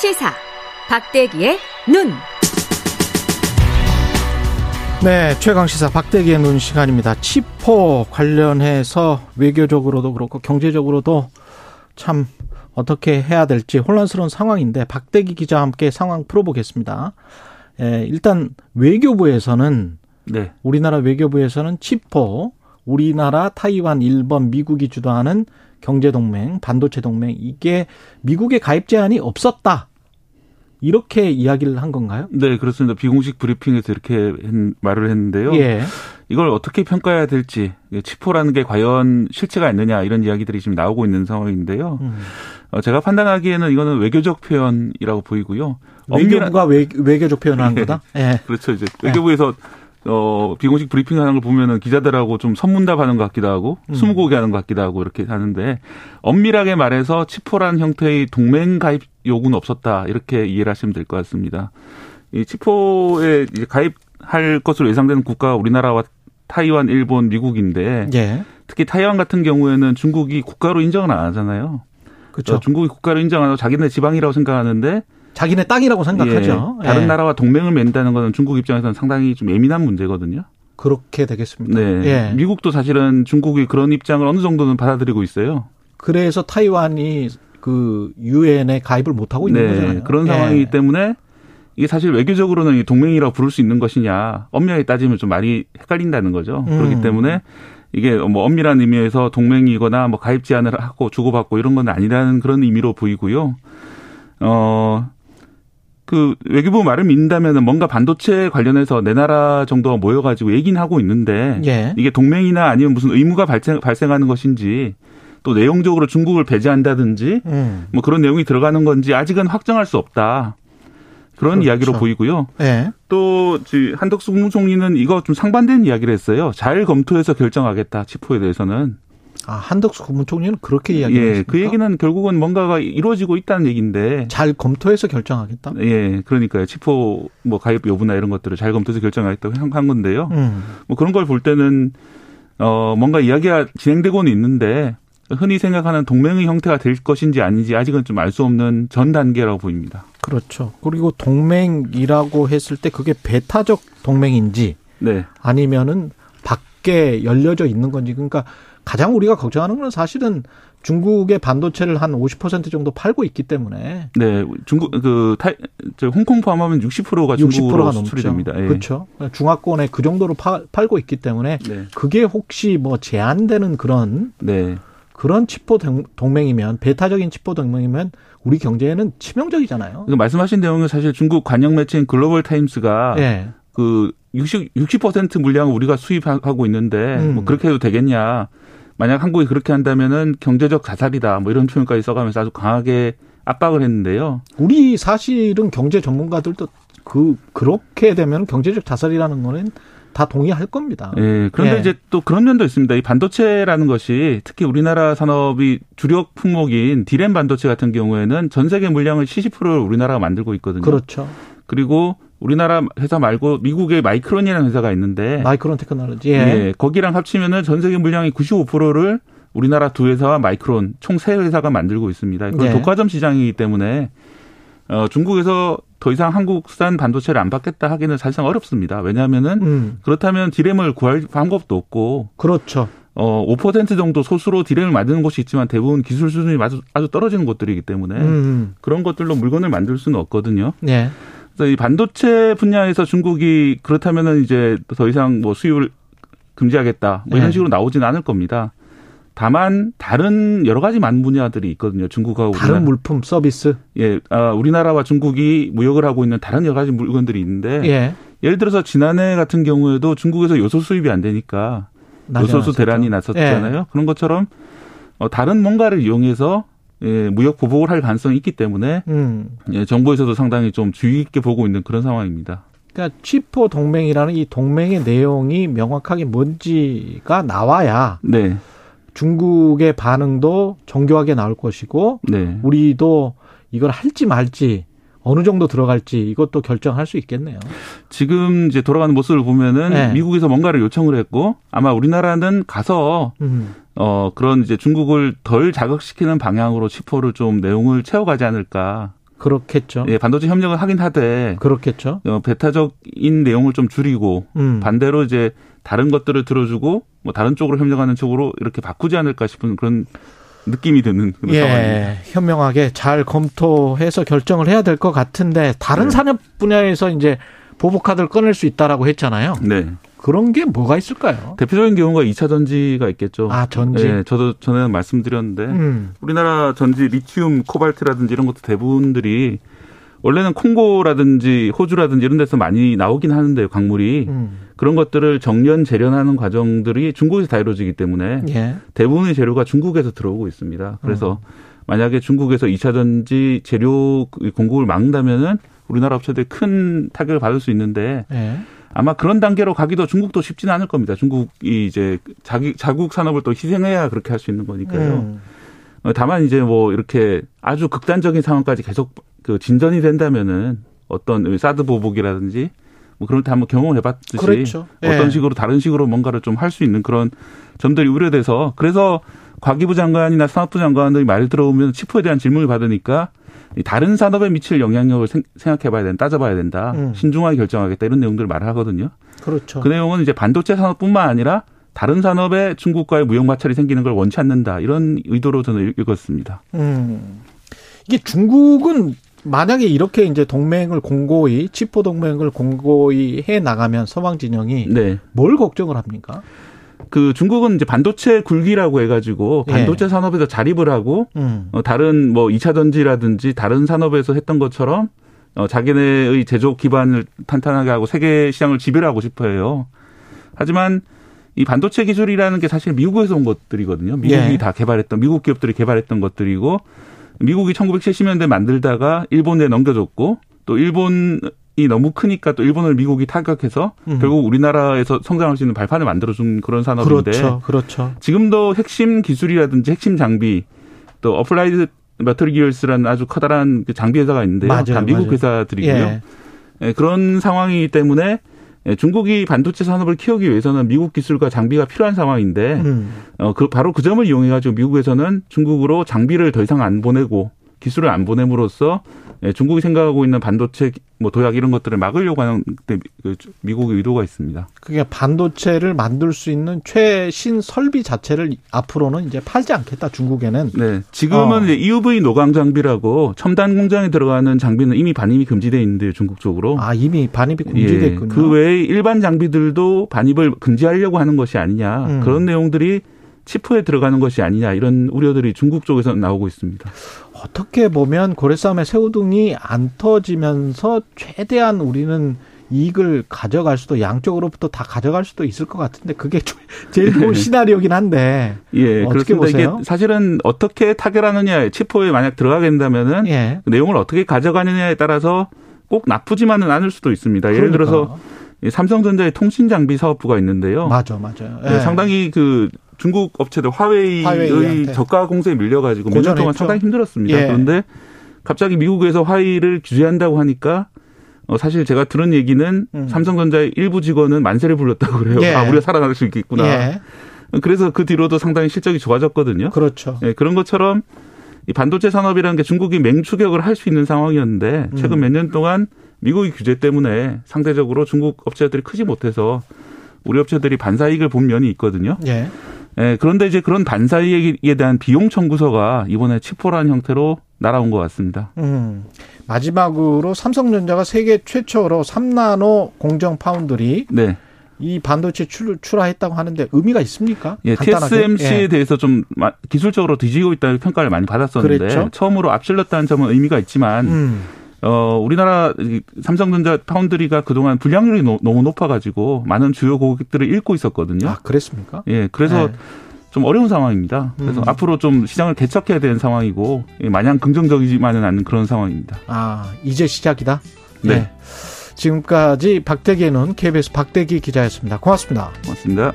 시사 박대기의 눈. 네, 최강 시사 박대기의 눈 시간입니다. 치포 관련해서 외교적으로도 그렇고 경제적으로도 참 어떻게 해야 될지 혼란스러운 상황인데 박대기 기자와 함께 상황 풀어보겠습니다. 예, 일단 외교부에서는 네. 우리나라 외교부에서는 치포 우리나라, 타이완, 일본, 미국이 주도하는 경제 동맹, 반도체 동맹 이게 미국의 가입 제한이 없었다. 이렇게 이야기를 한 건가요? 네, 그렇습니다. 비공식 브리핑에서 이렇게 말을 했는데요. 예. 이걸 어떻게 평가해야 될지, 치포라는 게 과연 실체가 있느냐 이런 이야기들이 지금 나오고 있는 상황인데요. 음. 어, 제가 판단하기에는 이거는 외교적 표현이라고 보이고요. 외교부가 외, 외교적 표현을 한 거다? 예. 그렇죠. 이제 외교부에서 예. 어, 비공식 브리핑 하는 걸 보면은 기자들하고 좀 선문답 하는 것 같기도 하고, 음. 스무고개 하는 것 같기도 하고, 이렇게 하는데, 엄밀하게 말해서 치포라는 형태의 동맹 가입 요구는 없었다. 이렇게 이해를 하시면 될 것 같습니다. 이 치포에 이제 가입할 것으로 예상되는 국가가 우리나라와 타이완, 일본, 미국인데, 예. 특히 타이완 같은 경우에는 중국이 국가로 인정을 안 하잖아요. 그렇죠. 중국이 국가로 인정 안 하고 자기네 지방이라고 생각하는데, 자기네 땅이라고 생각하죠. 예, 다른 예. 나라와 동맹을 맺는다는 것은 중국 입장에서는 상당히 좀 예민한 문제거든요. 그렇게 되겠습니다. 네. 예. 미국도 사실은 중국이 그런 입장을 어느 정도는 받아들이고 있어요. 그래서 타이완이 그 유엔에 가입을 못 하고 있는 네. 거잖아요. 그런 예. 상황이기 때문에 이게 사실 외교적으로는 동맹이라고 부를 수 있는 것이냐 엄밀하게 따지면 좀 말이 헷갈린다는 거죠. 음. 그렇기 때문에 이게 뭐 엄밀한 의미에서 동맹이거나 뭐 가입 제한을 하고 주고받고 이런 건 아니라는 그런 의미로 보이고요. 어 그 외교부 말을 믿는다면 뭔가 반도체 관련해서 내 나라 정도가 모여가지고 얘기는 하고 있는데 예. 이게 동맹이나 아니면 무슨 의무가 발생, 발생하는 것인지 또 내용적으로 중국을 배제한다든지 음. 뭐 그런 내용이 들어가는 건지 아직은 확정할 수 없다. 그런 그렇죠. 이야기로 보이고요. 예. 또 한덕수 국무총리는 이거 좀 상반된 이야기를 했어요. 잘 검토해서 결정하겠다. 치포에 대해서는. 아, 한덕수 국무총리는 그렇게 이야기했습니까? 예, 그 얘기는 결국은 뭔가가 이루어지고 있다는 얘기인데 잘 검토해서 결정하겠다. 예, 그러니까요. 치포 뭐 가입 여부나 이런 것들을 잘 검토해서 결정하겠다고 한 건데요. 음. 뭐 그런 걸 볼 때는 어 뭔가 이야기가 진행되고는 있는데 흔히 생각하는 동맹의 형태가 될 것인지 아닌지 아직은 좀 알 수 없는 전 단계라고 보입니다. 그렇죠. 그리고 동맹이라고 했을 때 그게 배타적 동맹인지 네. 아니면은 밖에 열려져 있는 건지 그러니까 가장 우리가 걱정하는 건 사실은 중국의 반도체를 한 50% 정도 팔고 있기 때문에. 네, 중국 그 타이, 저 홍콩 포함하면 60%가 중국으로 60%가 수출이 됩니다. 예. 그렇죠. 중화권에 그 정도로 파, 팔고 있기 때문에 네. 그게 혹시 뭐 제한되는 그런 네. 그런 치포 동맹이면 배타적인 치포 동맹이면 우리 경제에는 치명적이잖아요. 그 말씀하신 내용은 사실 중국 관영 매체인 글로벌 타임스가 네. 그 60, 60% 물량을 우리가 수입하고 있는데 음. 뭐 그렇게 해도 되겠냐. 만약 한국이 그렇게 한다면은 경제적 자살이다. 뭐 이런 표현까지 써가면서 아주 강하게 압박을 했는데요. 우리 사실은 경제 전문가들도 그 그렇게 되면 경제적 자살이라는 거는 다 동의할 겁니다. 예. 그런데 예. 이제 또 그런 면도 있습니다. 이 반도체라는 것이 특히 우리나라 산업이 주력 품목인 디램 반도체 같은 경우에는 전 세계 물량의 70%를 우리나라가 만들고 있거든요. 그렇죠. 그리고 우리나라 회사 말고 미국의 마이크론이라는 회사가 있는데 마이크론 테크놀로지 예. 예 거기랑 합치면은 전 세계 물량의 95%를 우리나라 두 회사와 마이크론 총 세 회사가 만들고 있습니다. 그건 예. 독과점 시장이기 때문에 어 중국에서 더 이상 한국산 반도체를 안 받겠다 하기는 사실상 어렵습니다. 왜냐하면은 음. 그렇다면 디램을 구할 방법도 없고 그렇죠. 어, 5% 정도 소수로 디램을 만드는 곳이 있지만 대부분 기술 수준이 아주, 아주 떨어지는 곳들이기 때문에 음. 그런 것들로 물건을 만들 수는 없거든요. 네. 그래서 이 반도체 분야에서 중국이 그렇다면은 이제 더 이상 뭐 수입을 금지하겠다 뭐 이런 네. 식으로 나오지는 않을 겁니다. 다만 다른 여러 가지 많은 분야들이 있거든요. 중국하고 다른 우리나라. 물품 서비스. 예, 아, 우리나라와 중국이 무역을 하고 있는 다른 여러 가지 물건들이 있는데 예. 예를 들어서 지난해 같은 경우에도 중국에서 요소 수입이 안 되니까 요소수 대란이 났었잖아요. 예. 그런 것처럼 어, 다른 뭔가를 이용해서 예, 무역 보복을 할 가능성이 있기 때문에 음. 예, 정부에서도 상당히 좀 주의 깊게 보고 있는 그런 상황입니다. 그러니까 치포 동맹이라는 이 동맹의 내용이 명확하게 뭔지가 나와야 네. 중국의 반응도 정교하게 나올 것이고 네. 우리도 이걸 할지 말지 어느 정도 들어갈지 이것도 결정할 수 있겠네요. 지금 이제 돌아가는 모습을 보면은 네. 미국에서 뭔가를 요청을 했고 아마 우리나라는 가서 음. 어 그런 이제 중국을 덜 자극시키는 방향으로 치포를 좀 내용을 채워가지 않을까 그렇겠죠. 예, 반도체 협력을 하긴 하되 그렇겠죠. 어, 배타적인 내용을 좀 줄이고 음. 반대로 이제 다른 것들을 들어주고 뭐 다른 쪽으로 협력하는 쪽으로 이렇게 바꾸지 않을까 싶은 그런 느낌이 드는 그런 예, 상황입니다. 현명하게 잘 검토해서 결정을 해야 될 것 같은데 다른 네. 산업 분야에서 이제 보복 카드를 꺼낼 수 있다라고 했잖아요. 네. 그런 게 뭐가 있을까요? 대표적인 경우가 2차 전지가 있겠죠. 아, 전지. 예, 저도 전에 말씀드렸는데 음. 우리나라 전지 리튬, 코발트라든지 이런 것도 대부분들이 원래는 콩고라든지 호주라든지 이런 데서 많이 나오긴 하는데요, 광물이. 음. 그런 것들을 정년 재련하는 과정들이 중국에서 다 이루어지기 때문에 예. 대부분의 재료가 중국에서 들어오고 있습니다. 그래서 음. 만약에 중국에서 2차 전지 재료 공급을 막는다면은 우리나라 업체들이 큰 타격을 받을 수 있는데 예. 아마 그런 단계로 가기도 중국도 쉽지는 않을 겁니다. 중국이 이제 자기 자국 산업을 또 희생해야 그렇게 할 수 있는 거니까요. 음. 어, 다만 이제 뭐 이렇게 아주 극단적인 상황까지 계속 그 진전이 된다면은 어떤 사드 보복이라든지 뭐 그런 데 한번 경험을 해봤듯이 그렇죠. 어떤 예. 식으로 다른 식으로 뭔가를 좀 할 수 있는 그런 점들이 우려돼서 그래서 과기부 장관이나 산업부 장관의 말 들어오면 치포에 대한 질문을 받으니까 이 다른 산업에 미칠 영향력을 생, 각해봐야 된다, 따져봐야 된다, 음. 신중하게 결정하겠다 이런 내용들을 말하거든요. 그렇죠. 그 내용은 이제 반도체 산업뿐만 아니라 다른 산업에 중국과의 무역 마찰이 생기는 걸 원치 않는다 이런 의도로 저는 읽었습니다. 음. 이게 중국은 만약에 이렇게 이제 동맹을 공고히 치포 동맹을 공고히 해 나가면 서방 진영이 네. 뭘 걱정을 합니까? 그 중국은 이제 반도체 굴기라고 해가지고 예. 반도체 산업에서 자립을 하고 음. 어, 다른 뭐 2차 전지라든지 다른 산업에서 했던 것처럼 어, 자기네의 제조 기반을 탄탄하게 하고 세계 시장을 지배하고 싶어 해요. 하지만 이 반도체 기술이라는 게 사실 미국에서 온 것들이거든요. 미국이 예. 다 개발했던 미국 기업들이 개발했던 것들이고 미국이 1970년대 만들다가 일본에 넘겨줬고 또 일본이 너무 크니까 또 일본을 미국이 타격해서 음. 결국 우리나라에서 성장할 수 있는 발판을 만들어준 그런 산업인데 그렇죠. 그렇죠. 지금도 핵심 기술이라든지 핵심 장비 또 Applied Materials라는 아주 커다란 그 장비 회사가 있는데요. 맞아요, 다 미국 맞아요. 회사들이고요. 예. 예, 그런 상황이기 때문에 예, 중국이 반도체 산업을 키우기 위해서는 미국 기술과 장비가 필요한 상황인데 음. 어, 그 바로 그 점을 이용해 가지고 미국에서는 중국으로 장비를 더 이상 안 보내고 기술을 안 보냄으로써 예, 중국이 생각하고 있는 반도체 뭐 도약 이런 것들을 막으려고 하는 데그 미국의 의도가 있습니다. 그게 반도체를 만들 수 있는 최신 설비 자체를 앞으로는 이제 팔지 않겠다 중국에는. 네. 지금은 어. 이제 EUV 노광 장비라고 첨단 공장에 들어가는 장비는 이미 반입이 금지돼 있는데요, 중국 쪽으로. 아 이미 반입이 예. 금지됐군요. 그 외에 일반 장비들도 반입을 금지하려고 하는 것이 아니냐. 음. 그런 내용들이 치프에 들어가는 것이 아니냐. 이런 우려들이 중국 쪽에서 나오고 있습니다. 어떻게 보면 고래싸움의 새우등이 안 터지면서 최대한 우리는 이익을 가져갈 수도 양쪽으로부터 다 가져갈 수도 있을 것 같은데 그게 제일 좋은 시나리오긴 한데 예, 어떻게. 보세요? 이게 사실은 어떻게 타결하느냐, 치포에 만약 들어가게 된다면은 예. 그 내용을 어떻게 가져가느냐에 따라서 꼭 나쁘지만은 않을 수도 있습니다. 예를 그러니까. 들어서 이 삼성전자의 통신 장비 사업부가 있는데요. 맞아 맞아요. 네, 상당히 그 중국 업체들 화웨이의 화웨이한테. 저가 공세에 밀려가지고 몇 년 동안. 상당히 힘들었습니다. 예. 그런데 갑자기 미국에서 화웨이를 규제한다고 하니까 어, 사실 제가 들은 얘기는 음. 삼성전자의 일부 직원은 만세를 불렀다고 그래요. 예. 아, 우리가 살아날 수 있겠구나. 예. 그래서 그 뒤로도 상당히 실적이 좋아졌거든요. 그렇죠. 예, 그런 것처럼 이 반도체 산업이라는 게 중국이 맹추격을 할 수 있는 상황이었는데 최근 음. 몇년 동안 미국의 규제 때문에 상대적으로 중국 업체들이 크지 못해서 우리 업체들이 반사이익을 본 면이 있거든요. 예. 예, 그런데 이제 그런 반사이익에 대한 비용 청구서가 이번에 치포라는 형태로 날아온 것 같습니다. 음. 마지막으로 삼성전자가 세계 최초로 3나노 공정 파운드리 네. 이 반도체 출, 출하했다고 하는데 의미가 있습니까? 예, 간단하게. TSMC에 예. 대해서 좀 마- 기술적으로 뒤지고 있다는 평가를 많이 받았었는데 그랬죠. 처음으로 앞질렀다는 점은 의미가 있지만 음. 어, 우리나라 이 삼성전자 foundry가 그동안 불량률이 노- 너무 높아가지고 많은 주요 고객들을 잃고 있었거든요. 아, 그랬습니까? 예, 그래서 네. 좀 어려운 상황입니다. 그래서 음. 앞으로 좀 시장을 개척해야 되는 상황이고 예, 마냥 긍정적이지만은 않는 그런 상황입니다. 아, 이제 시작이다? 네. 예. 지금까지 박대기의 눈 KBS 박대기 기자였습니다. 고맙습니다. 고맙습니다.